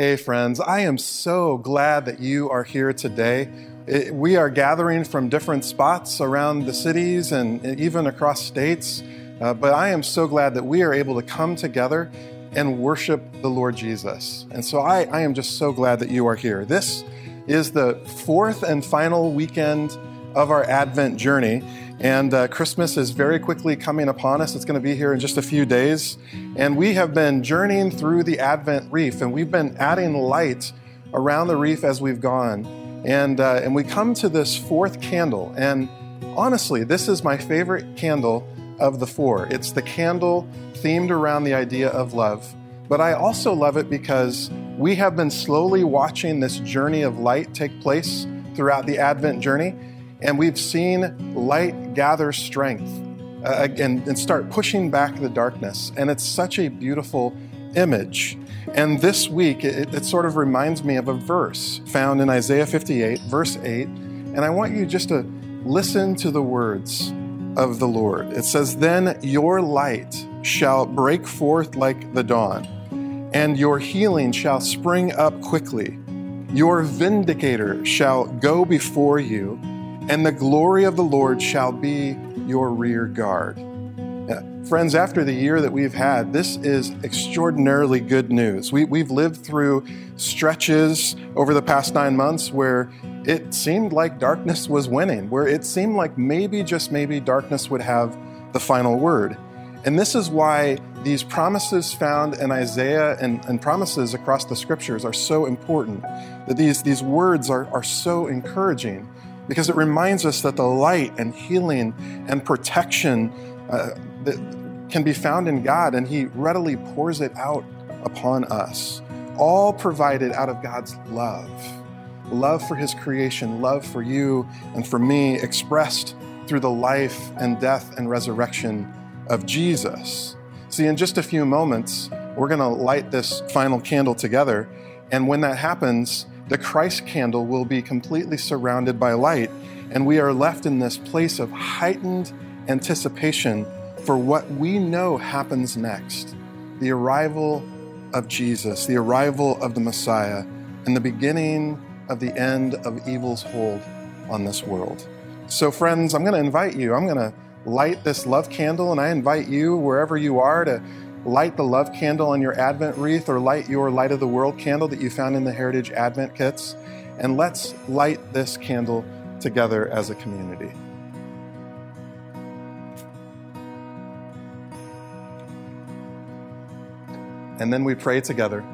Hey, friends, I am so glad that you are here today. It, we are gathering from different spots around the cities and even across states, uh, but I am so glad that we are able to come together and worship the Lord Jesus. And so I, I am just so glad that you are here. This is the fourth and final weekend of our Advent journey. And uh, Christmas is very quickly coming upon us. It's going to be here in just a few days. And we have been journeying through the Advent wreath, and we've been adding light around the wreath as we've gone. And, uh, and we come to this fourth candle. And honestly, this is my favorite candle of the four. It's the candle themed around the idea of love. But I also love it because we have been slowly watching this journey of light take place throughout the Advent journey. And we've seen light gather strength uh, and, and start pushing back the darkness. And it's such a beautiful image. And this week, it, it, sort of reminds me of a verse found in Isaiah 58, verse 8. And I want you just to listen to the words of the Lord. It says, Then your light shall break forth like the dawn, and your healing shall spring up quickly. Your vindicator shall go before you and the glory of the Lord shall be your rear guard. Uh, friends, after the year that we've had, this is extraordinarily good news. We, we've lived through stretches over the past nine months where it seemed like darkness was winning, where it seemed like maybe, just maybe, darkness would have the final word. And this is why these promises found in Isaiah and, and, promises across the scriptures are so important, that these, these words are, are so encouraging because it reminds us that the light and healing and protection uh, that can be found in God, and He readily pours it out upon us, all provided out of God's love. Love for His creation, love for you and for me, expressed through the life and death and resurrection of Jesus. See, in just a few moments, we're going to light this final candle together. And when that happens, the Christ candle will be completely surrounded by light, and we are left in this place of heightened anticipation for what we know happens next the arrival of Jesus, the arrival of the Messiah, and the beginning of the end of evil's hold on this world. So, friends, I'm going to invite you, I'm going to light this love candle, and I invite you, wherever you are, to light the love candle on your Advent wreath or light your Light of the World candle that you found in the Heritage Advent kits. And let's light this candle together as a community. And then we pray together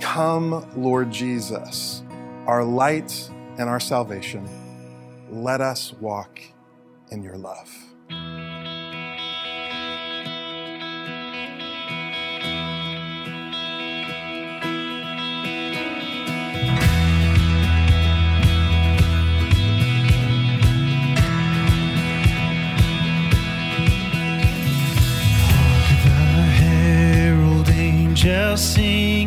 Come, Lord Jesus, our light and our salvation. Let us walk in your love. Sing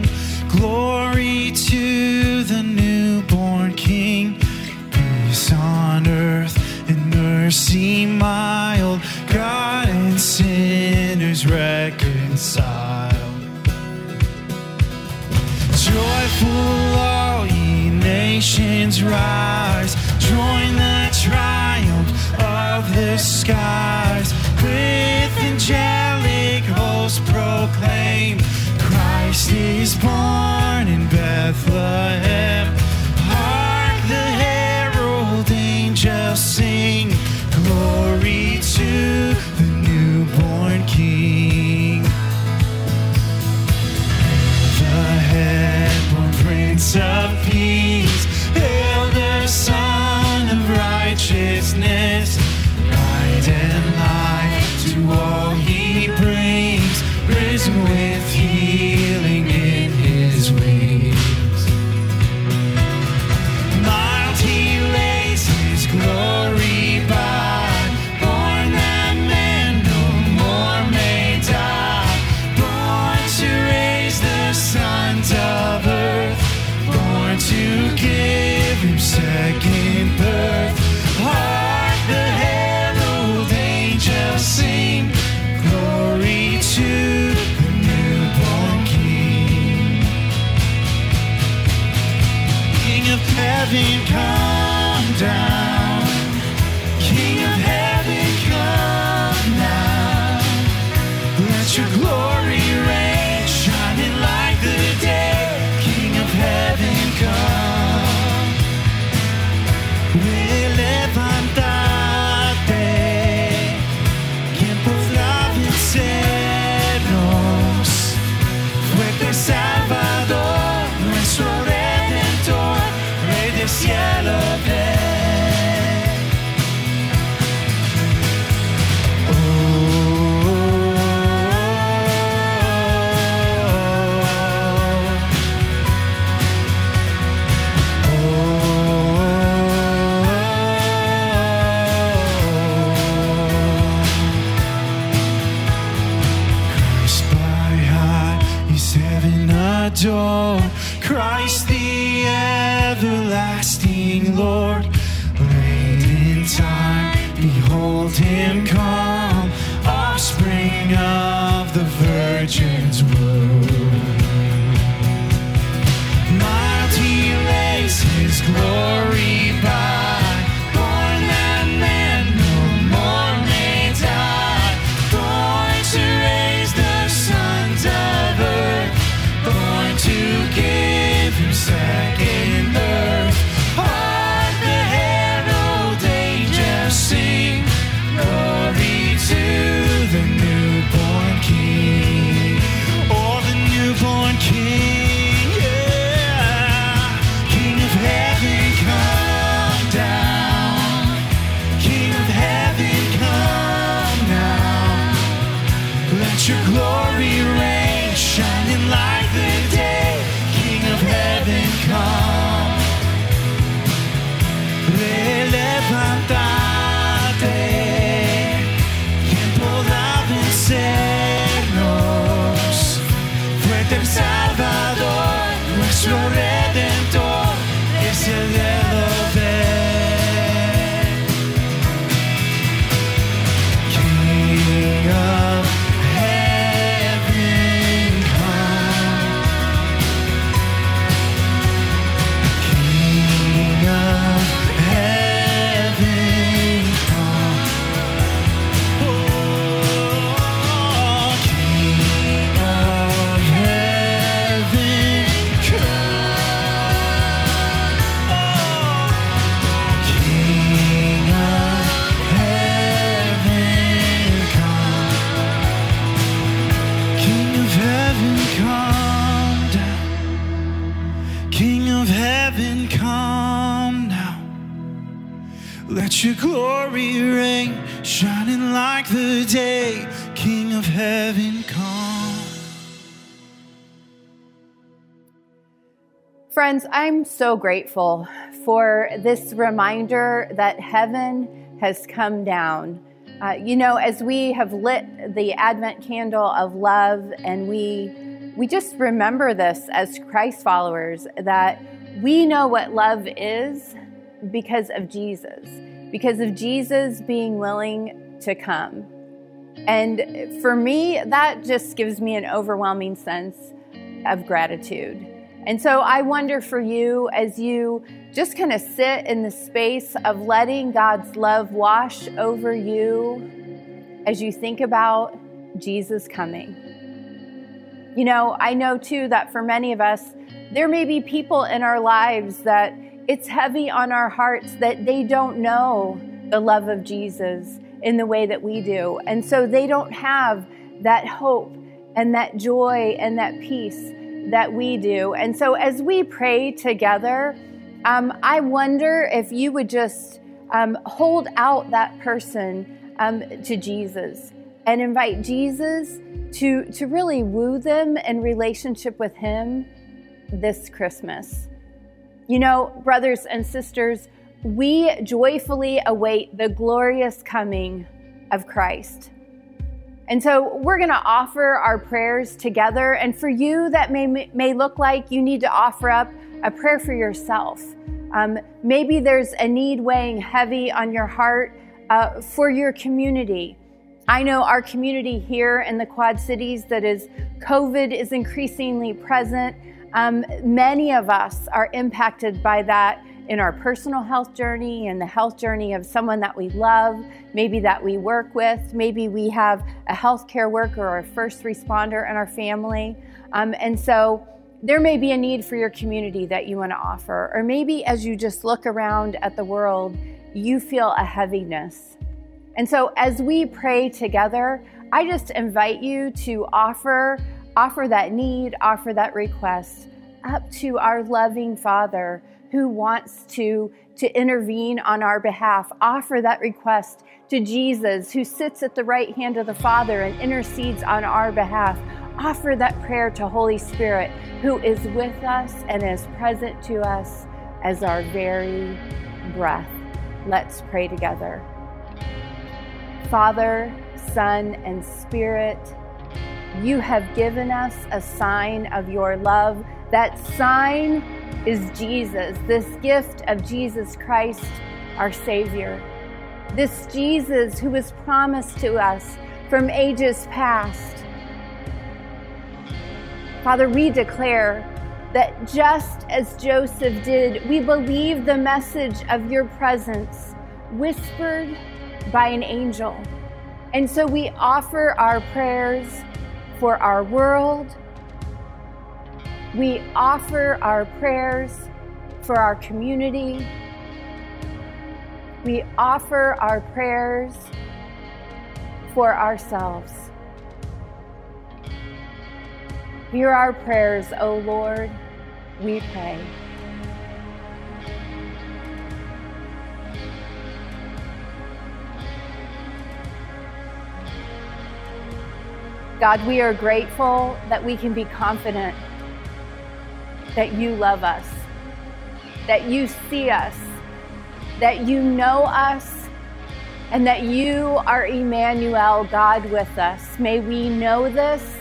I'm so grateful for this reminder that heaven has come down. Uh, you know, as we have lit the Advent candle of love, and we we just remember this as Christ followers that we know what love is because of Jesus, because of Jesus being willing to come. And for me, that just gives me an overwhelming sense of gratitude. And so I wonder for you as you just kind of sit in the space of letting God's love wash over you as you think about Jesus coming. You know, I know too that for many of us, there may be people in our lives that it's heavy on our hearts that they don't know the love of Jesus in the way that we do. And so they don't have that hope and that joy and that peace that we do. And so as we pray together, um, I wonder if you would just um, hold out that person um, to Jesus and invite Jesus to, to really woo them in relationship with Him this Christmas. You know, brothers and sisters, we joyfully await the glorious coming of Christ. And so we're going to offer our prayers together. And for you, that may, may look like you need to offer up a prayer for yourself. Um, maybe there's a need weighing heavy on your heart uh, for your community. I know our community here in the Quad Cities that is COVID is increasingly present. Um, many of us are impacted by that in our personal health journey and the health journey of someone that we love, maybe that we work with, maybe we have a healthcare worker or a first responder in our family. Um, and so there may be a need for your community that you want to offer, or maybe as you just look around at the world, you feel a heaviness. And so as we pray together, I just invite you to offer offer that need, offer that request up to our loving Father who wants to, to intervene on our behalf. Offer that request to Jesus, who sits at the right hand of the Father and intercedes on our behalf. Offer that prayer to Holy Spirit, who is with us and is present to us as our very breath. Let's pray together. Father, Son, and Spirit, you have given us a sign of your love. That sign is Jesus, this gift of Jesus Christ, our Savior. This Jesus who was promised to us from ages past. Father, we declare that just as Joseph did, we believe the message of your presence whispered by an angel. And so we offer our prayers for our world. We offer our prayers for our community. We offer our prayers for ourselves. Hear our prayers, O Lord, we pray. God, we are grateful that we can be confident that you love us, that you see us, that you know us, and that you are Emmanuel, God with us. May we know this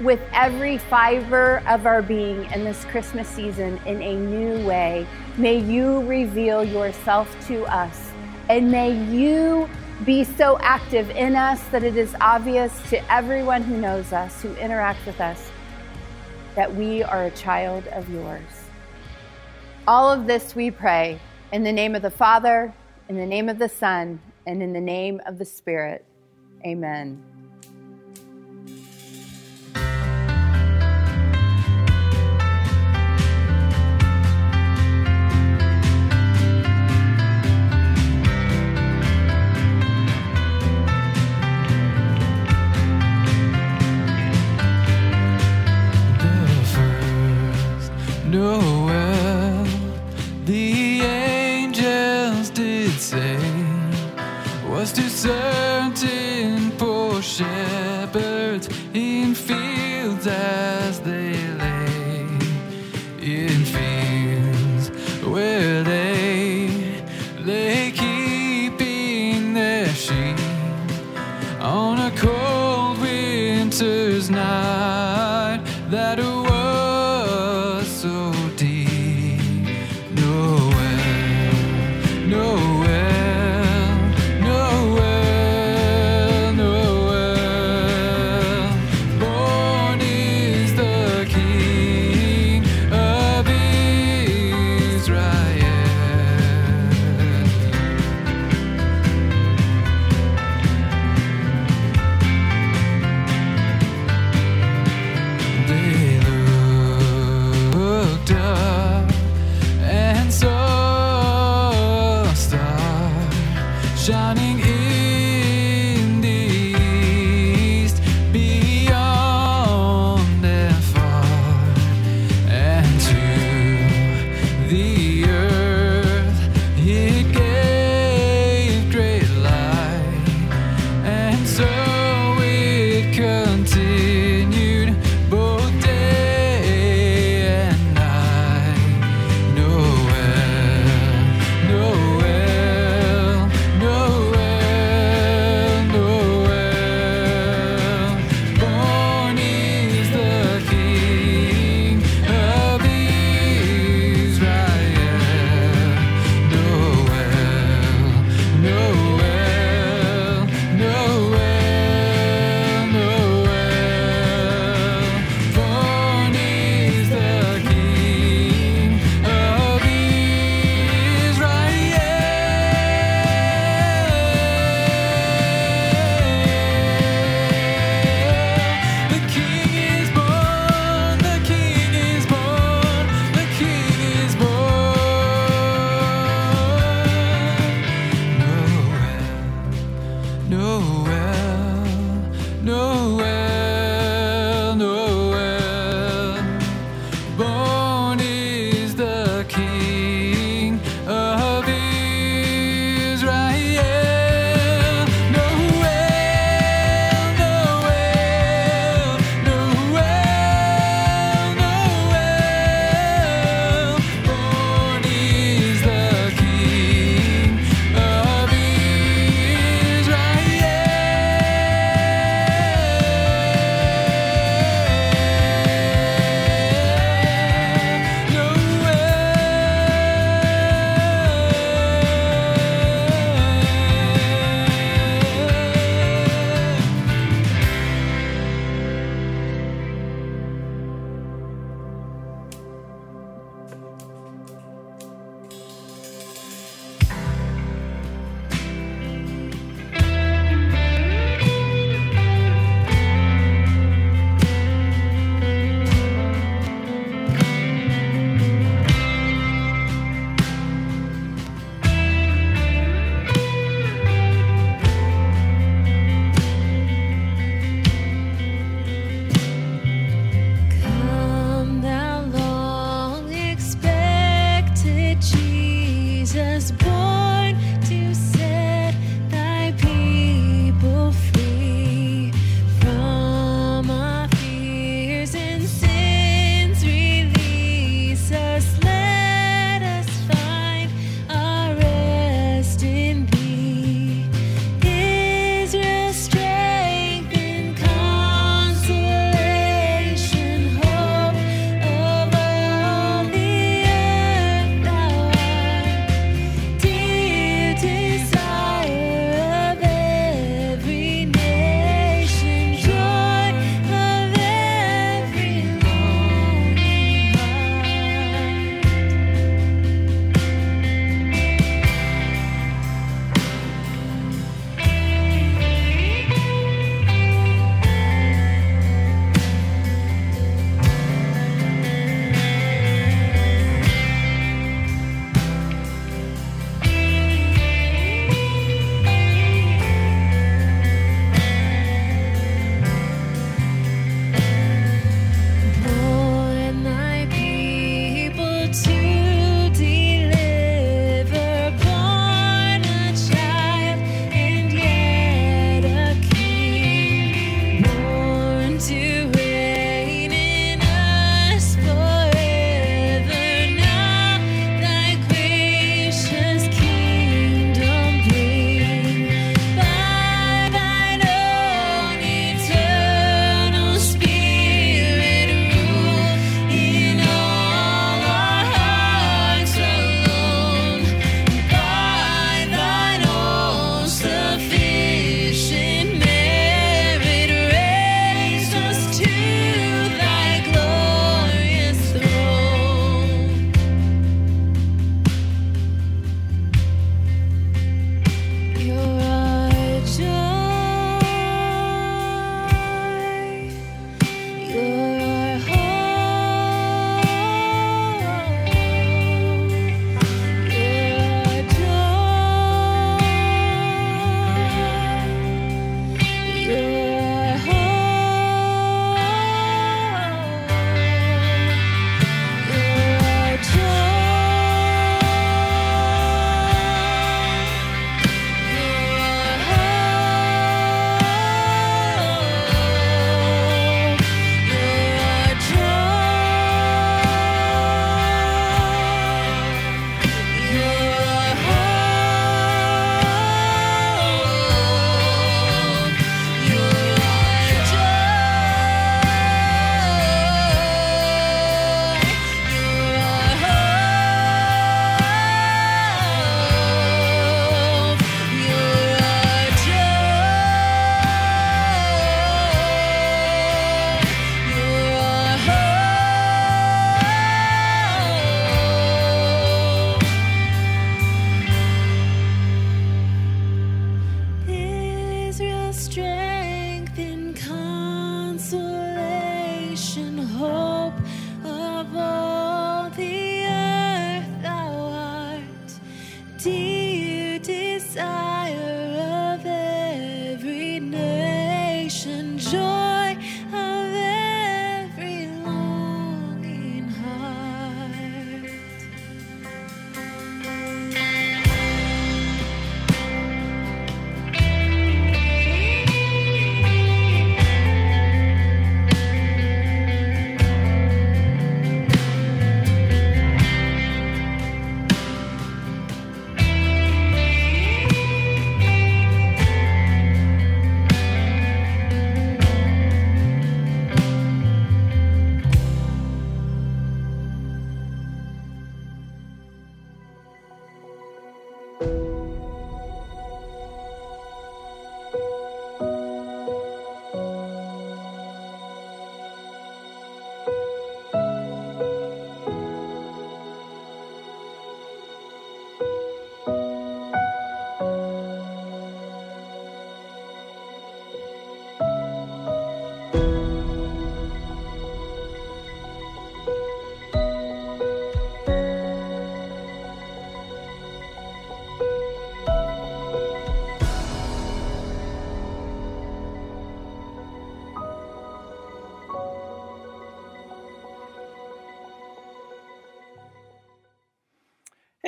with every fiber of our being in this Christmas season in a new way. May you reveal yourself to us, and may you be so active in us that it is obvious to everyone who knows us, who interacts with us, that we are a child of yours. All of this we pray in the name of the Father, in the name of the Son, and in the name of the Spirit. Amen.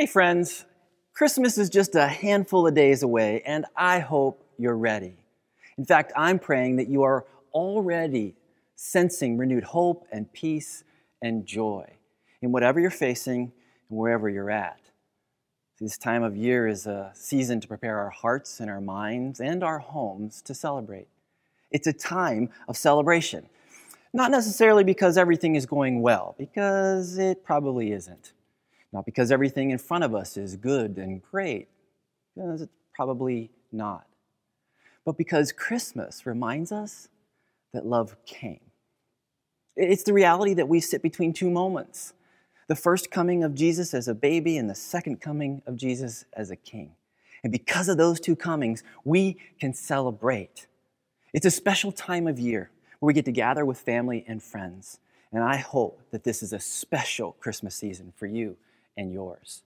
Hey, friends, Christmas is just a handful of days away, and I hope you're ready. In fact, I'm praying that you are already sensing renewed hope and peace and joy in whatever you're facing and wherever you're at. This time of year is a season to prepare our hearts and our minds and our homes to celebrate. It's a time of celebration. Not necessarily because everything is going well, because it probably isn't. Not because everything in front of us is good and great, probably not. But because Christmas reminds us that love came. It's the reality that we sit between two moments the first coming of Jesus as a baby and the second coming of Jesus as a king. And because of those two comings, we can celebrate. It's a special time of year where we get to gather with family and friends. And I hope that this is a special Christmas season for you and yours.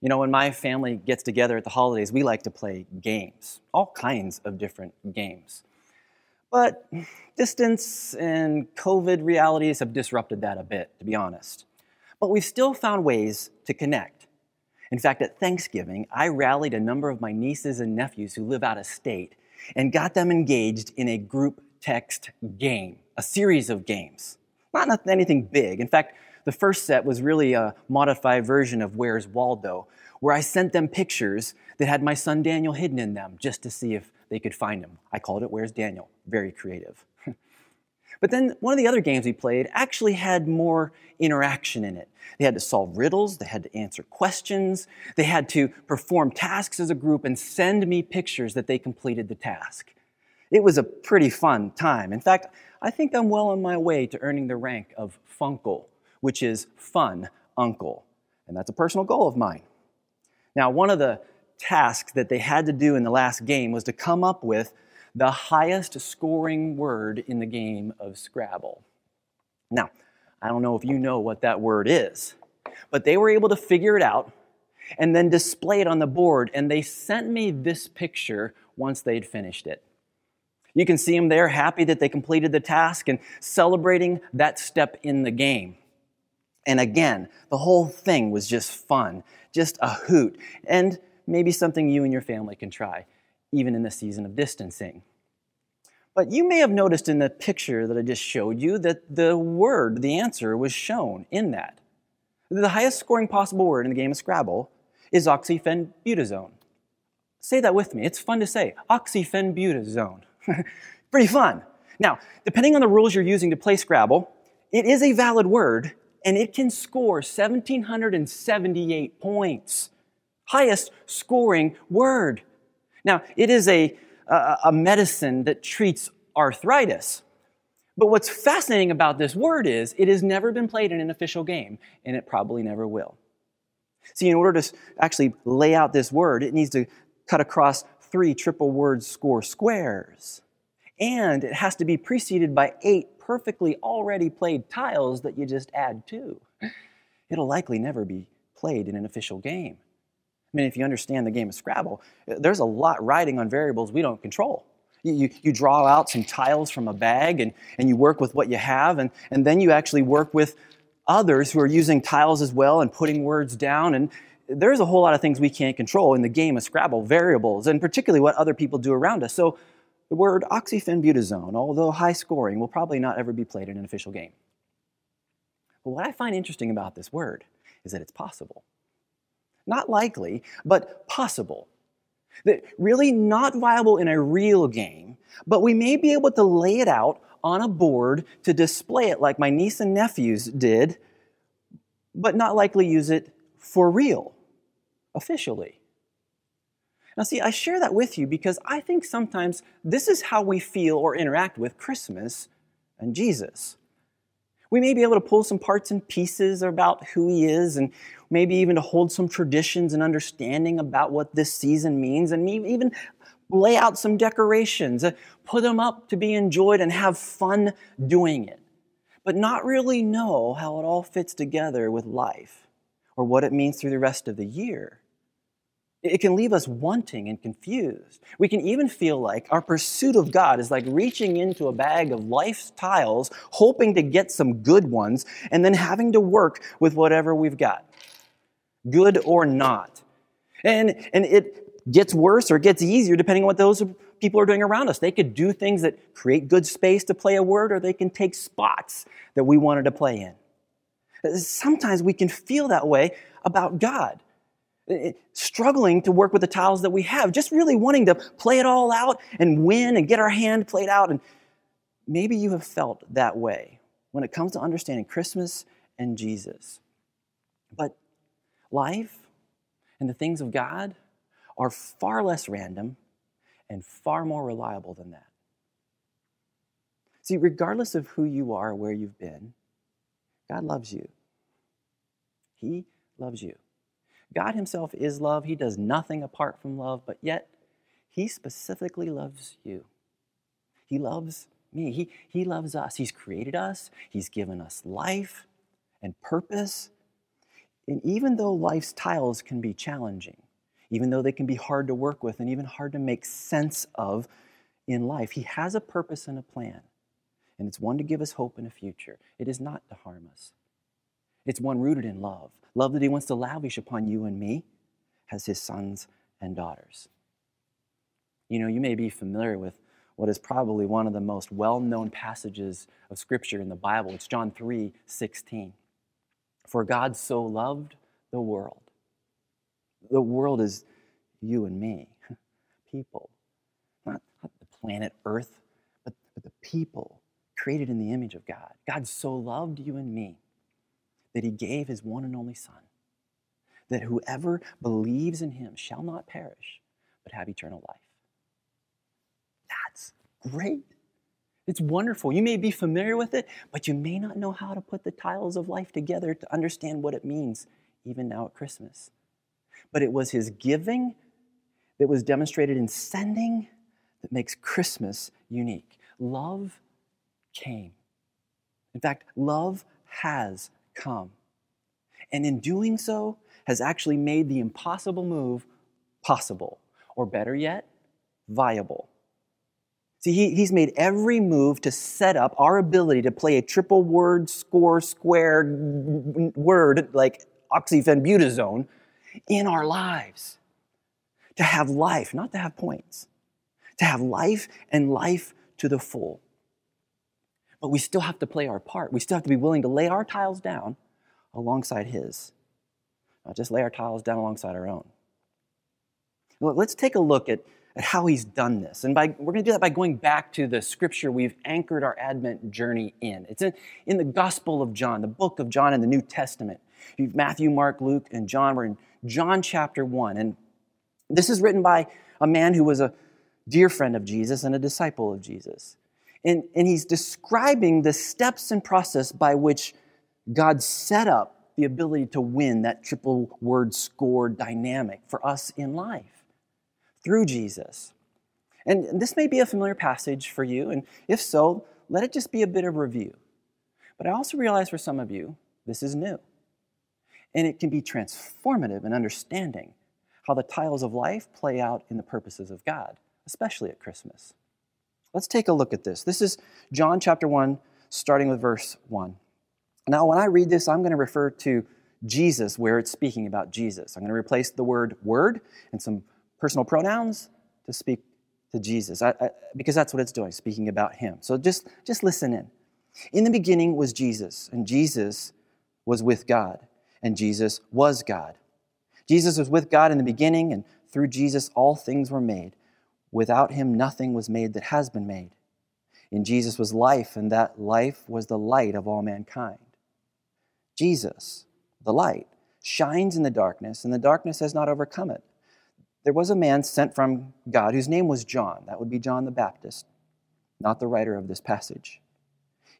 You know, when my family gets together at the holidays, we like to play games, all kinds of different games. But distance and COVID realities have disrupted that a bit, to be honest but we've still found ways to connect. In fact, at Thanksgiving, I rallied a number of my nieces and nephews who live out of state and got them engaged in a group text game, a series of games. Not anything big. In fact, the first set was really a modified version of Where's Waldo, where I sent them pictures that had my son Daniel hidden in them just to see if they could find him. I called it Where's Daniel? Very creative. But then one of the other games we played actually had more interaction in it. They had to solve riddles, they had to answer questions, they had to perform tasks as a group and send me pictures that they completed the task. It was a pretty fun time. In fact, I think I'm well on my way to earning the rank of Funkle, which is fun uncle. And that's a personal goal of mine. Now, one of the tasks that they had to do in the last game was to come up with the highest scoring word in the game of Scrabble. Now, I don't know if you know what that word is, but they were able to figure it out and then display it on the board, and they sent me this picture once they'd finished it. You can see them there, happy that they completed the task and celebrating that step in the game. And again, the whole thing was just fun, just a hoot, and maybe something you and your family can try even in the season of distancing. But you may have noticed in the picture that I just showed you that the word, the answer, was shown in that. The highest scoring possible word in the game of Scrabble is oxyphenbutazone. Say that with me. It's fun to say. Oxyphenbutazone. Pretty fun. Now, depending on the rules you're using to play Scrabble, it is a valid word and it can score 1,778 points. Highest scoring word. Now, it is a, a, a medicine that treats arthritis. But what's fascinating about this word is it has never been played in an official game, and it probably never will. See, in order to actually lay out this word, it needs to cut across three triple word score squares. And it has to be preceded by eight perfectly already played tiles that you just add to. It'll likely never be played in an official game. I mean, if you understand the game of Scrabble, there's a lot riding on variables we don't control. You, you, you, draw out some tiles from a bag and, and you work with what you have, and, and then you actually work with others who are using tiles as well and putting words down. And there's a whole lot of things we can't control in the game of Scrabble, variables, and particularly what other people do around us. So the word oxyphenbutazone, although high scoring, will probably not ever be played in an official game. But what I find interesting about this word is that it's possible. Not likely, but possible. That really not viable in a real game, but we may be able to lay it out on a board to display it like my niece and nephews did, but not likely use it for real, officially. Now, see, I share that with you because I think sometimes this is how we feel or interact with Christmas and Jesus. We may be able to pull some parts and pieces about who he is and maybe even to hold some traditions and understanding about what this season means and even lay out some decorations, uh, put them up to be enjoyed and have fun doing it, but not really know how it all fits together with life or what it means through the rest of the year. It can leave us wanting and confused. We can even feel like our pursuit of God is like reaching into a bag of life's tiles, hoping to get some good ones, and then having to work with whatever we've got. good or not. And, and it gets worse or gets easier depending on what those people are doing around us. They could do things that create good space to play a word, or they can take spots that we wanted to play in. Sometimes we can feel that way about God Uh, uh, struggling to work with the tiles that we have, just really wanting to play it all out and win and get our hand played out. And maybe you have felt that way when it comes to understanding Christmas and Jesus. But life and the things of God are far less random and far more reliable than that. See, regardless of who you are, where you've been, God loves you. He loves you. God Himself is love. He does nothing apart from love, but yet He specifically loves you. He loves me. He, he loves us. He's created us, He's given us life and purpose. And even though life's tiles can be challenging, even though they can be hard to work with and even hard to make sense of in life, He has a purpose and a plan. And it's one to give us hope in a future. It is not to harm us. It's one rooted in love love that He wants to lavish upon you and me as His sons and daughters. You know, you may be familiar with what is probably one of the most well known passages of Scripture in the Bible. It's John 3 16. For God so loved the world. The world is you and me, people, not, not the planet Earth, but, but the people created in the image of God. God so loved you and me that he gave his one and only Son, that whoever believes in him shall not perish, but have eternal life. That's great. It's wonderful. You may be familiar with it, but you may not know how to put the tiles of life together to understand what it means, even now at Christmas. But it was his giving that was demonstrated in sending that makes Christmas unique. Love came. In fact, love has come. And in doing so, has actually made the impossible move possible, or better yet, viable. See, he, he's made every move to set up our ability to play a triple word score square word like oxyphenbutazone in our lives. To have life, not to have points. To have life and life to the full. But we still have to play our part. We still have to be willing to lay our tiles down alongside His, not just lay our tiles down alongside our own. Let's take a look at, at how He's done this. And by, we're going to do that by going back to the scripture we've anchored our Advent journey in. It's in, in the Gospel of John, the book of John in the New Testament. Matthew, Mark, Luke, and John. We're in John chapter 1. And this is written by a man who was a dear friend of Jesus and a disciple of Jesus. And, and he's describing the steps and process by which God set up the ability to win that triple word score dynamic for us in life through Jesus. And this may be a familiar passage for you, and if so, let it just be a bit of review. But I also realize for some of you, this is new. And it can be transformative in understanding how the tiles of life play out in the purposes of God, especially at Christmas. Let's take a look at this. This is John chapter 1, starting with verse 1. Now, when I read this, I'm going to refer to Jesus where it's speaking about Jesus. I'm going to replace the word word and some personal pronouns to speak to Jesus I, I, because that's what it's doing, speaking about him. So just, just listen in. In the beginning was Jesus, and Jesus was with God, and Jesus was God. Jesus was with God in the beginning, and through Jesus all things were made. Without him, nothing was made that has been made. In Jesus was life, and that life was the light of all mankind. Jesus, the light, shines in the darkness, and the darkness has not overcome it. There was a man sent from God whose name was John. That would be John the Baptist, not the writer of this passage.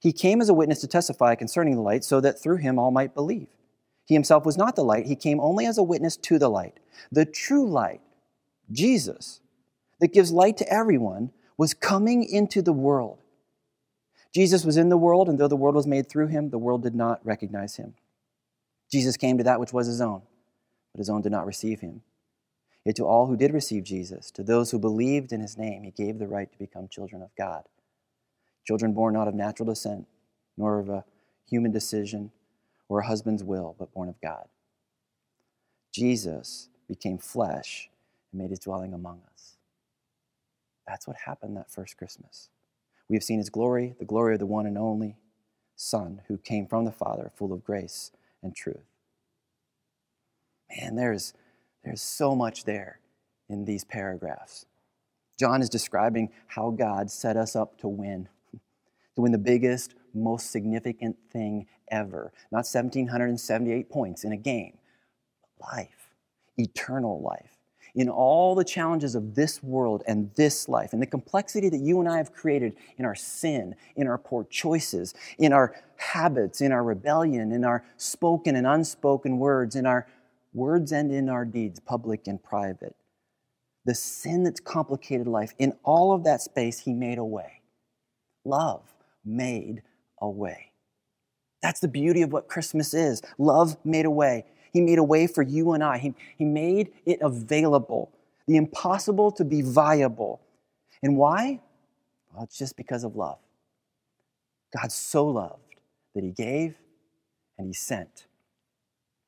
He came as a witness to testify concerning the light, so that through him all might believe. He himself was not the light, he came only as a witness to the light. The true light, Jesus, that gives light to everyone, was coming into the world. Jesus was in the world, and though the world was made through him, the world did not recognize him. Jesus came to that which was his own, but his own did not receive him. Yet to all who did receive Jesus, to those who believed in his name, he gave the right to become children of God. Children born not of natural descent, nor of a human decision or a husband's will, but born of God. Jesus became flesh and made his dwelling among us. That's what happened that first Christmas. We have seen his glory, the glory of the one and only Son who came from the Father, full of grace and truth. Man, there's, there's so much there in these paragraphs. John is describing how God set us up to win, to win the biggest, most significant thing ever. Not 1,778 points in a game, life, eternal life. In all the challenges of this world and this life, and the complexity that you and I have created in our sin, in our poor choices, in our habits, in our rebellion, in our spoken and unspoken words, in our words and in our deeds, public and private. The sin that's complicated life, in all of that space, He made a way. Love made a way. That's the beauty of what Christmas is. Love made a way. He made a way for you and I. He, he made it available, the impossible to be viable. And why? Well, it's just because of love. God so loved that He gave and He sent.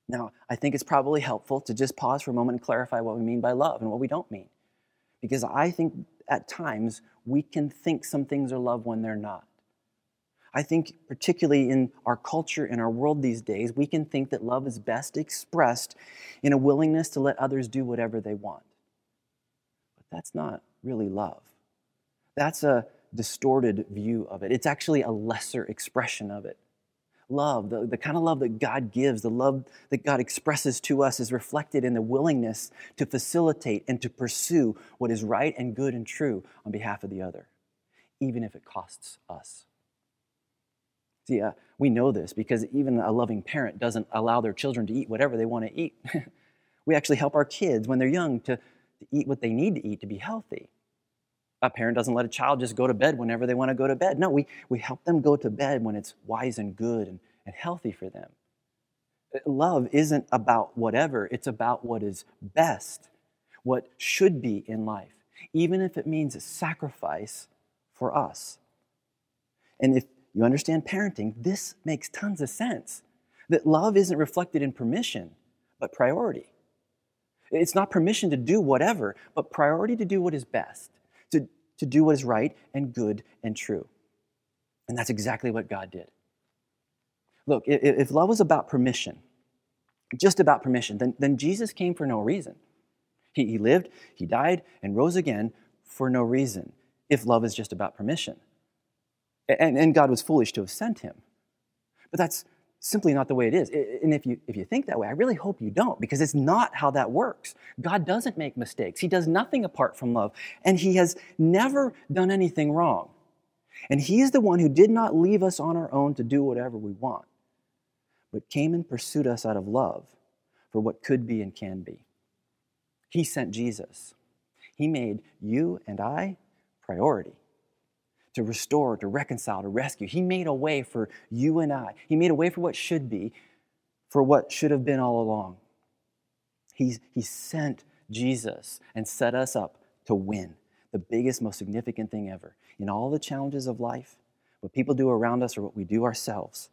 Now, I think it's probably helpful to just pause for a moment and clarify what we mean by love and what we don't mean. Because I think at times we can think some things are love when they're not. I think, particularly in our culture, in our world these days, we can think that love is best expressed in a willingness to let others do whatever they want. But that's not really love. That's a distorted view of it. It's actually a lesser expression of it. Love, the, the kind of love that God gives, the love that God expresses to us, is reflected in the willingness to facilitate and to pursue what is right and good and true on behalf of the other, even if it costs us. See, uh, we know this because even a loving parent doesn't allow their children to eat whatever they want to eat. we actually help our kids when they're young to, to eat what they need to eat to be healthy. A parent doesn't let a child just go to bed whenever they want to go to bed. No, we, we help them go to bed when it's wise and good and, and healthy for them. Uh, love isn't about whatever, it's about what is best, what should be in life, even if it means a sacrifice for us. And if you understand parenting, this makes tons of sense. That love isn't reflected in permission, but priority. It's not permission to do whatever, but priority to do what is best, to, to do what is right and good and true. And that's exactly what God did. Look, if love was about permission, just about permission, then, then Jesus came for no reason. He, he lived, he died, and rose again for no reason, if love is just about permission. And, and God was foolish to have sent him. But that's simply not the way it is. And if you, if you think that way, I really hope you don't, because it's not how that works. God doesn't make mistakes, He does nothing apart from love, and He has never done anything wrong. And He's the one who did not leave us on our own to do whatever we want, but came and pursued us out of love for what could be and can be. He sent Jesus. He made you and I priority to restore, to reconcile, to rescue. He made a way for you and I. He made a way for what should be, for what should have been all along. He's, he sent Jesus and set us up to win the biggest, most significant thing ever. In all the challenges of life, what people do around us or what we do ourselves,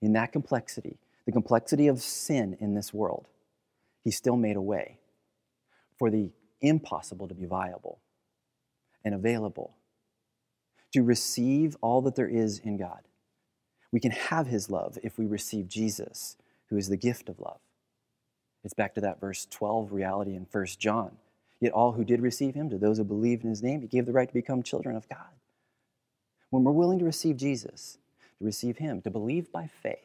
in that complexity, the complexity of sin in this world, He still made a way for the impossible to be viable and available to receive all that there is in God. We can have his love if we receive Jesus, who is the gift of love. It's back to that verse 12 reality in 1 John. Yet all who did receive him, to those who believed in his name, he gave the right to become children of God. When we're willing to receive Jesus, to receive him, to believe by faith,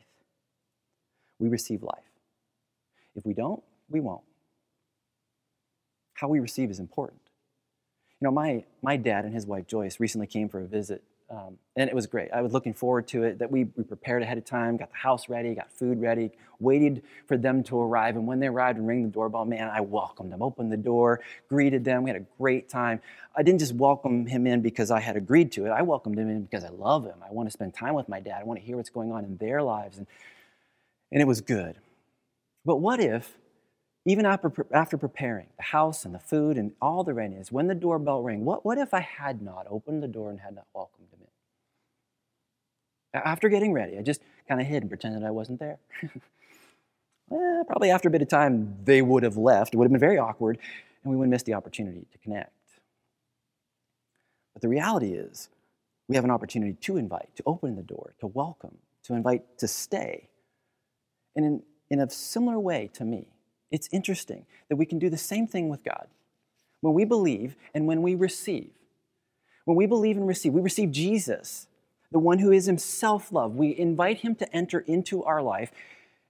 we receive life. If we don't, we won't. How we receive is important. You know, my, my dad and his wife Joyce recently came for a visit, um, and it was great. I was looking forward to it, that we, we prepared ahead of time, got the house ready, got food ready, waited for them to arrive. And when they arrived and rang the doorbell, man, I welcomed them, opened the door, greeted them. We had a great time. I didn't just welcome him in because I had agreed to it. I welcomed him in because I love him. I want to spend time with my dad. I want to hear what's going on in their lives. And, and it was good. But what if even after, after preparing the house and the food and all the readiness, when the doorbell rang, what, what if I had not opened the door and had not welcomed him in? After getting ready, I just kind of hid and pretended I wasn't there. eh, probably after a bit of time, they would have left. It would have been very awkward, and we would missed the opportunity to connect. But the reality is, we have an opportunity to invite, to open the door, to welcome, to invite to stay. And in, in a similar way to me, it's interesting that we can do the same thing with God. When we believe and when we receive, when we believe and receive, we receive Jesus, the one who is himself love. We invite him to enter into our life,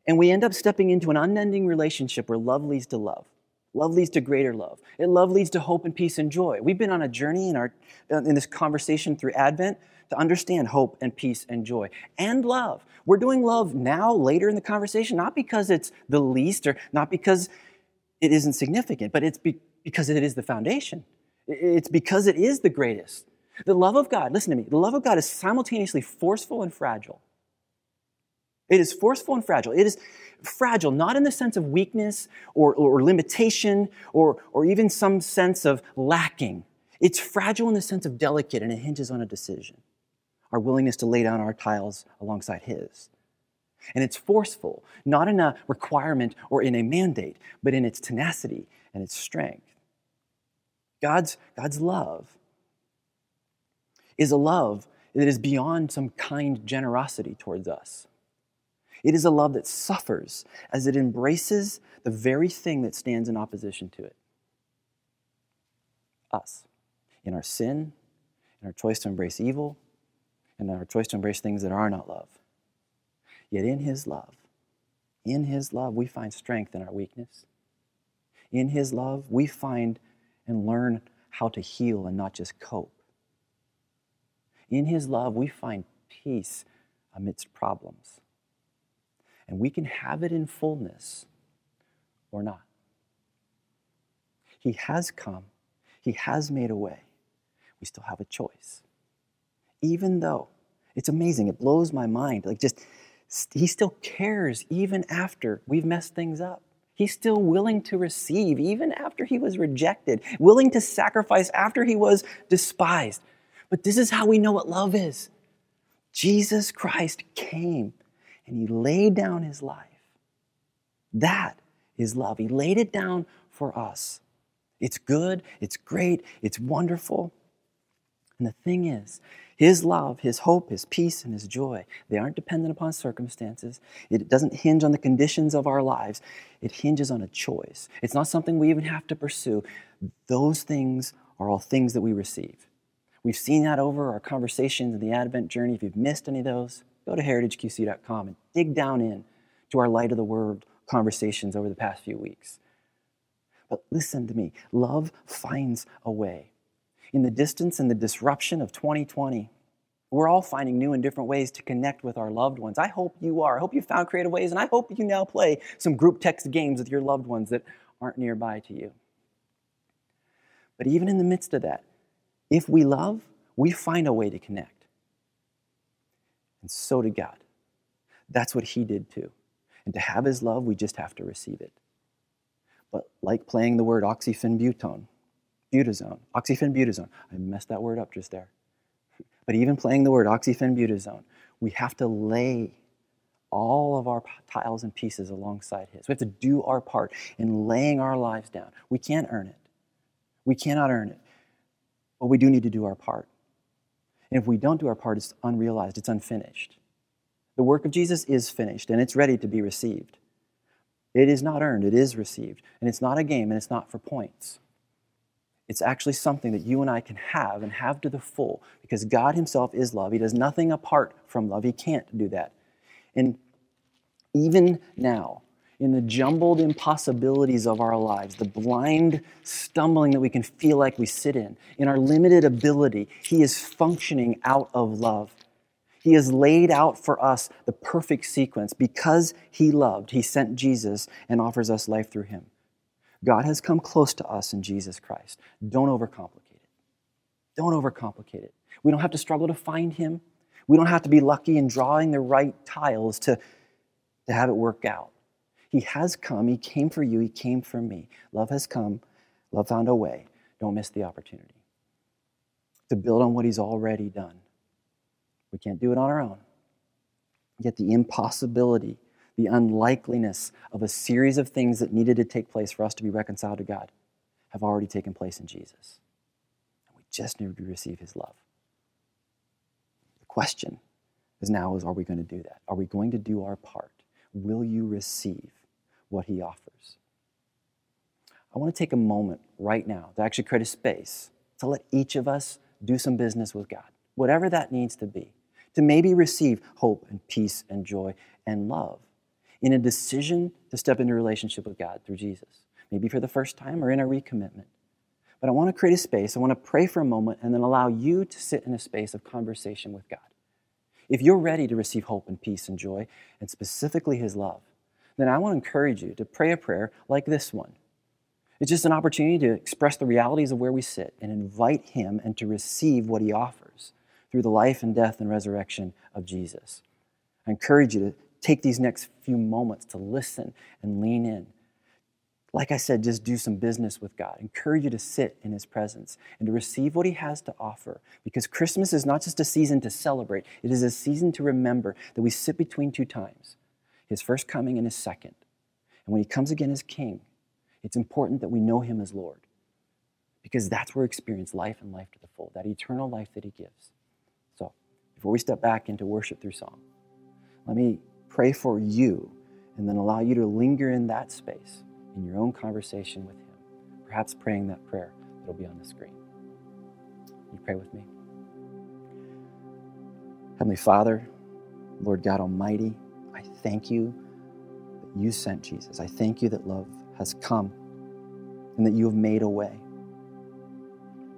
and we end up stepping into an unending relationship where love leads to love. Love leads to greater love. And love leads to hope and peace and joy. We've been on a journey in, our, in this conversation through Advent to understand hope and peace and joy and love. We're doing love now, later in the conversation, not because it's the least or not because it isn't significant, but it's be, because it is the foundation. It's because it is the greatest. The love of God, listen to me, the love of God is simultaneously forceful and fragile. It is forceful and fragile. It is fragile, not in the sense of weakness or, or limitation or, or even some sense of lacking. It's fragile in the sense of delicate and it hinges on a decision, our willingness to lay down our tiles alongside His. And it's forceful, not in a requirement or in a mandate, but in its tenacity and its strength. God's, God's love is a love that is beyond some kind generosity towards us. It is a love that suffers as it embraces the very thing that stands in opposition to it us, in our sin, in our choice to embrace evil, and our choice to embrace things that are not love. Yet in His love, in His love, we find strength in our weakness. In His love, we find and learn how to heal and not just cope. In His love, we find peace amidst problems. And we can have it in fullness or not. He has come, He has made a way. We still have a choice. Even though it's amazing, it blows my mind. Like, just, He still cares even after we've messed things up. He's still willing to receive even after he was rejected, willing to sacrifice after he was despised. But this is how we know what love is Jesus Christ came and he laid down his life. That is love. He laid it down for us. It's good, it's great, it's wonderful. And the thing is, his love, his hope, his peace, and his joy, they aren't dependent upon circumstances. It doesn't hinge on the conditions of our lives. It hinges on a choice. It's not something we even have to pursue. Those things are all things that we receive. We've seen that over our conversations in the Advent journey. If you've missed any of those, go to heritageqc.com and dig down in to our light of the word conversations over the past few weeks. But listen to me love finds a way. In the distance and the disruption of 2020, we're all finding new and different ways to connect with our loved ones. I hope you are. I hope you found creative ways, and I hope you now play some group text games with your loved ones that aren't nearby to you. But even in the midst of that, if we love, we find a way to connect. And so did God. That's what He did too. And to have His love, we just have to receive it. But like playing the word oxyphenbutone, butazone, oxyphenbutazone, I messed that word up just there. But even playing the word oxyphenbutazone, we have to lay all of our tiles and pieces alongside His. We have to do our part in laying our lives down. We can't earn it. We cannot earn it. But we do need to do our part. And if we don't do our part, it's unrealized, it's unfinished. The work of Jesus is finished and it's ready to be received. It is not earned, it is received. And it's not a game and it's not for points. It's actually something that you and I can have and have to the full because God Himself is love. He does nothing apart from love. He can't do that. And even now, in the jumbled impossibilities of our lives, the blind stumbling that we can feel like we sit in, in our limited ability, He is functioning out of love. He has laid out for us the perfect sequence. Because He loved, He sent Jesus and offers us life through Him. God has come close to us in Jesus Christ. Don't overcomplicate it. Don't overcomplicate it. We don't have to struggle to find Him. We don't have to be lucky in drawing the right tiles to, to have it work out. He has come. He came for you. He came for me. Love has come. Love found a way. Don't miss the opportunity to build on what He's already done. We can't do it on our own. Yet the impossibility, the unlikeliness of a series of things that needed to take place for us to be reconciled to God have already taken place in Jesus. And we just need to receive his love. The question is now is are we going to do that? Are we going to do our part? Will you receive what he offers? I want to take a moment right now to actually create a space to let each of us do some business with God, whatever that needs to be, to maybe receive hope and peace and joy and love in a decision to step into relationship with God through Jesus, maybe for the first time or in a recommitment. But I want to create a space, I want to pray for a moment, and then allow you to sit in a space of conversation with God. If you're ready to receive hope and peace and joy, and specifically His love, then I want to encourage you to pray a prayer like this one. It's just an opportunity to express the realities of where we sit and invite Him and to receive what He offers through the life and death and resurrection of Jesus. I encourage you to take these next few moments to listen and lean in. Like I said, just do some business with God. encourage you to sit in His presence and to receive what He has to offer. Because Christmas is not just a season to celebrate, it is a season to remember that we sit between two times His first coming and His second. And when He comes again as King, it's important that we know Him as Lord. Because that's where we experience life and life to the full, that eternal life that He gives. So, before we step back into worship through song, let me pray for you and then allow you to linger in that space in your own conversation with Him, perhaps praying that prayer that'll be on the screen. You pray with me. Heavenly Father, Lord God Almighty, I thank you that you sent Jesus. I thank you that love has come and that you have made a way.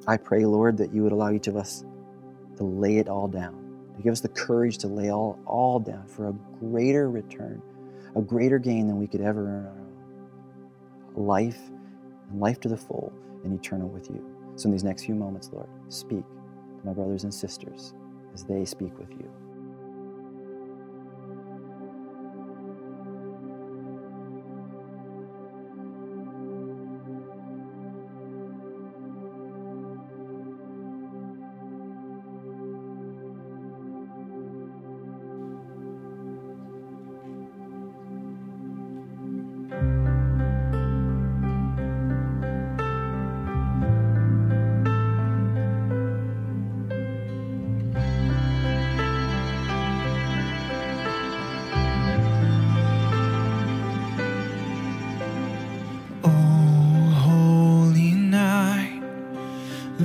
I pray, Lord, that you would allow each of us to lay it all down, to give us the courage to lay all, all down for a greater return, a greater gain than we could ever earn on our own. Life and life to the full and eternal with you. So, in these next few moments, Lord, speak to my brothers and sisters as they speak with you.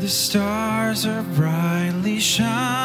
The stars are brightly shining.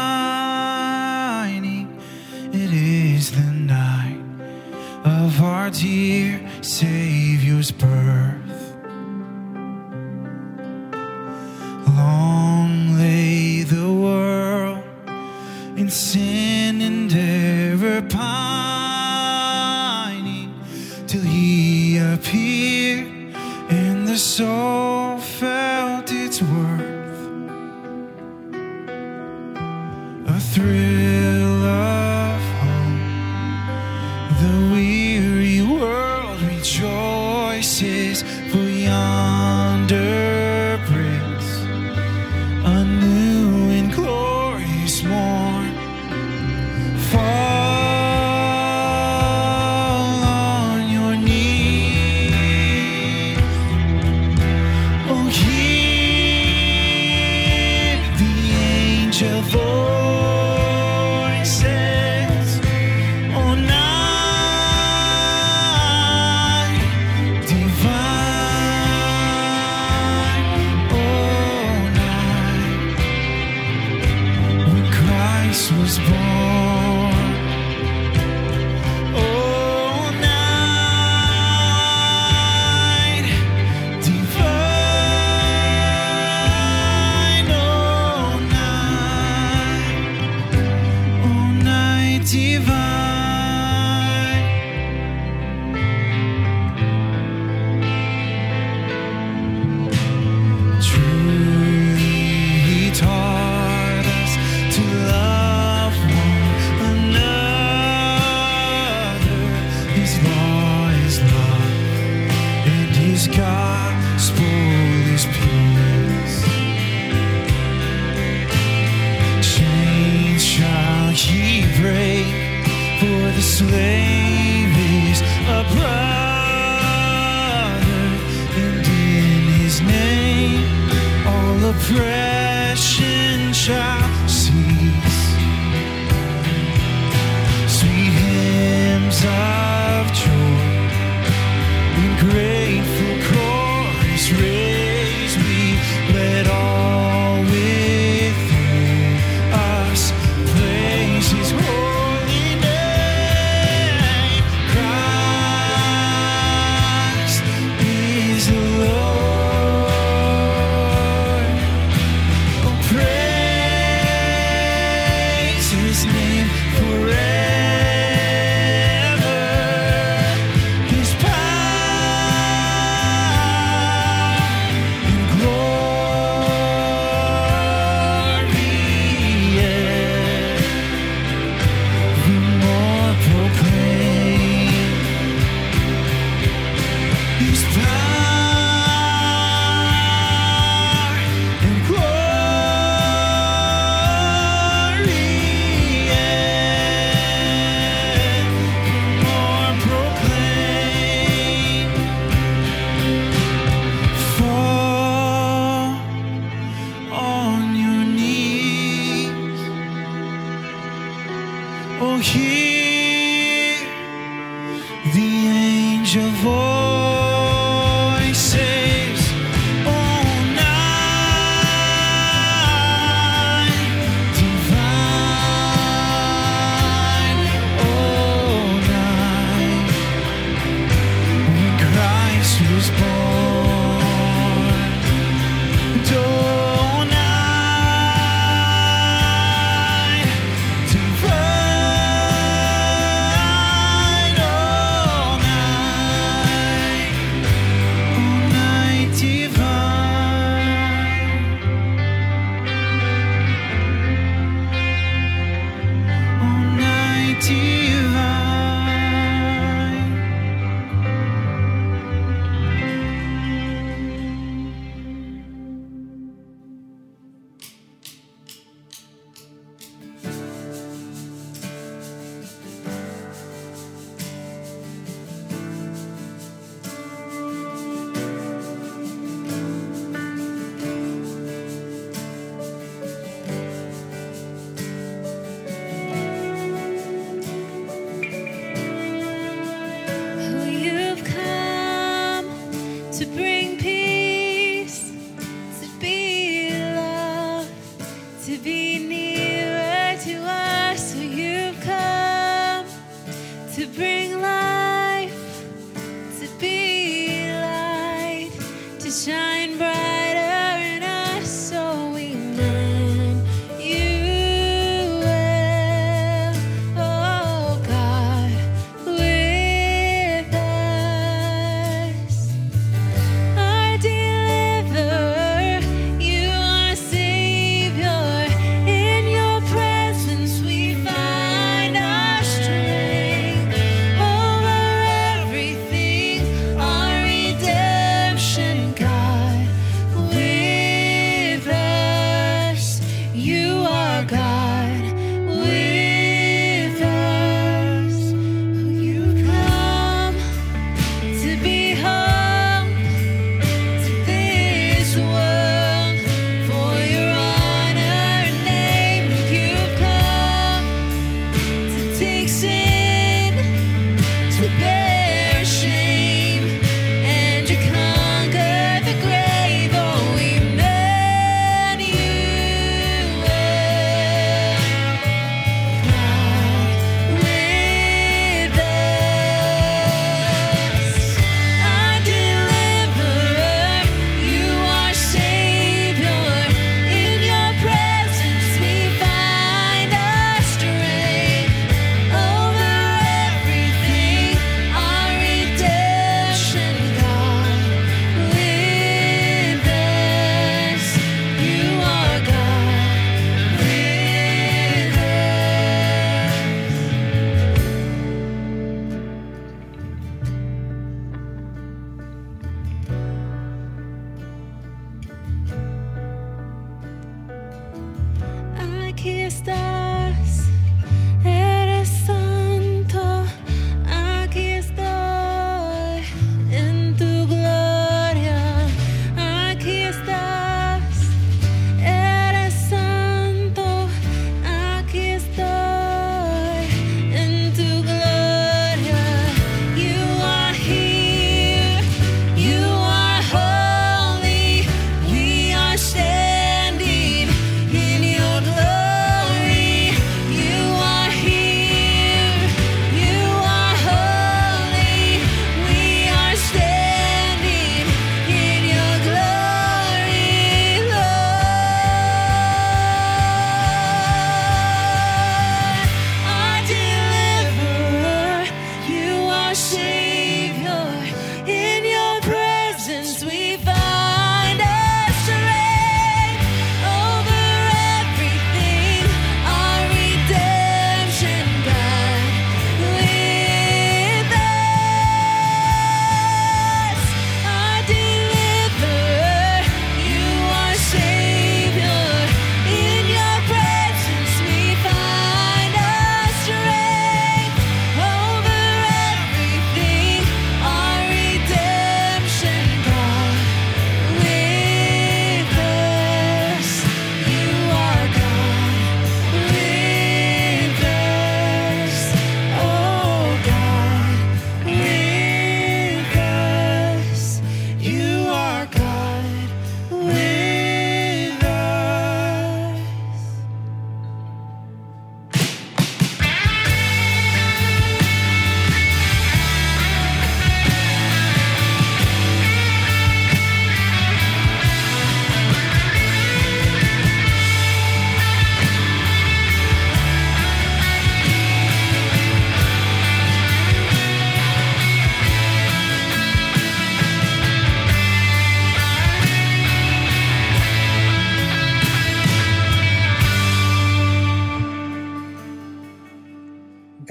Oh, hear the angel voices.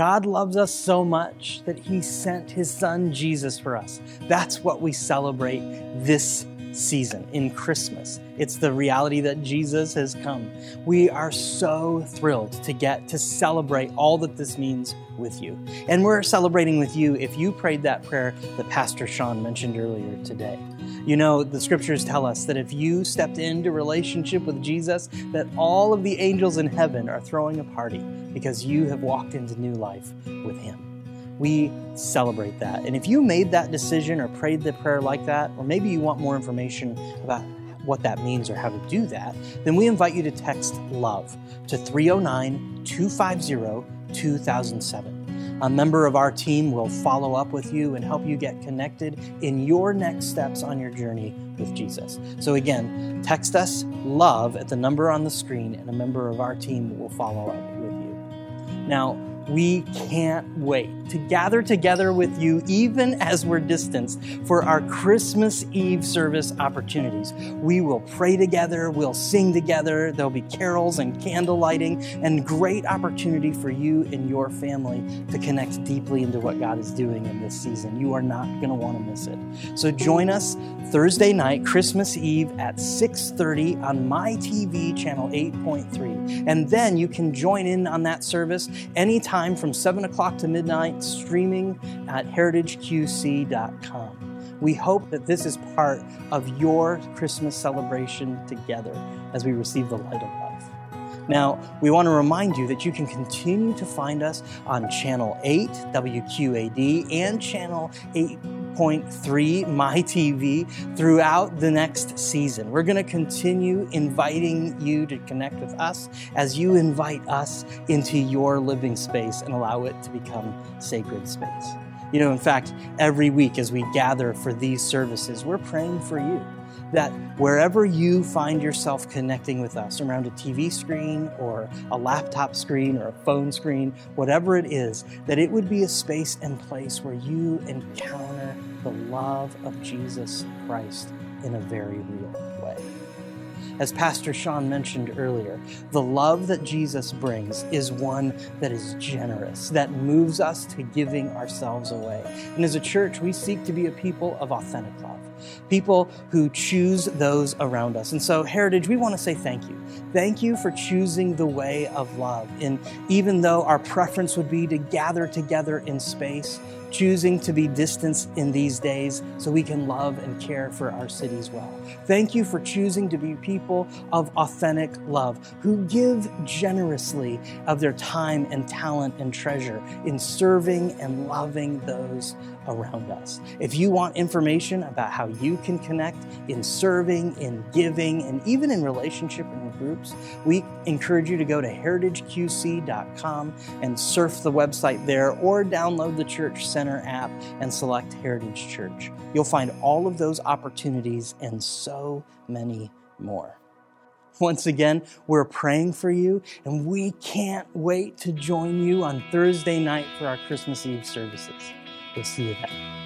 God loves us so much that he sent his son Jesus for us. That's what we celebrate this season in Christmas. It's the reality that Jesus has come. We are so thrilled to get to celebrate all that this means with you. And we're celebrating with you if you prayed that prayer that Pastor Sean mentioned earlier today. You know, the scriptures tell us that if you stepped into relationship with Jesus, that all of the angels in heaven are throwing a party because you have walked into new life with him we celebrate that. And if you made that decision or prayed the prayer like that, or maybe you want more information about what that means or how to do that, then we invite you to text LOVE to 309 250 2007. A member of our team will follow up with you and help you get connected in your next steps on your journey with Jesus. So, again, text us LOVE at the number on the screen, and a member of our team will follow up with you. Now, we can't wait to gather together with you, even as we're distanced, for our Christmas Eve service opportunities. We will pray together, we'll sing together, there'll be carols and candle lighting, and great opportunity for you and your family to connect deeply into what God is doing in this season. You are not going to want to miss it. So join us Thursday night, Christmas Eve at 6:30 on my TV channel 8.3. And then you can join in on that service anytime from 7 o'clock to midnight, streaming at heritageqc.com. We hope that this is part of your Christmas celebration together as we receive the light of life. Now, we want to remind you that you can continue to find us on Channel 8, WQAD, and Channel 8.3, My TV, throughout the next season. We're going to continue inviting you to connect with us as you invite us into your living space and allow it to become sacred space. You know, in fact, every week as we gather for these services, we're praying for you that wherever you find yourself connecting with us around a TV screen or a laptop screen or a phone screen, whatever it is, that it would be a space and place where you encounter the love of Jesus Christ in a very real way. As Pastor Sean mentioned earlier, the love that Jesus brings is one that is generous, that moves us to giving ourselves away. And as a church, we seek to be a people of authentic love people who choose those around us. And so, Heritage, we want to say thank you. Thank you for choosing the way of love. And even though our preference would be to gather together in space, choosing to be distanced in these days so we can love and care for our cities well. Thank you for choosing to be people of authentic love who give generously of their time and talent and treasure in serving and loving those around us. If you want information about how you can connect in serving, in giving, and even in relationship and groups, we encourage you to go to heritageqc.com and surf the website there or download the Church Center app and select Heritage Church. You'll find all of those opportunities and so many more. Once again, we're praying for you, and we can't wait to join you on Thursday night for our Christmas Eve services. We'll see you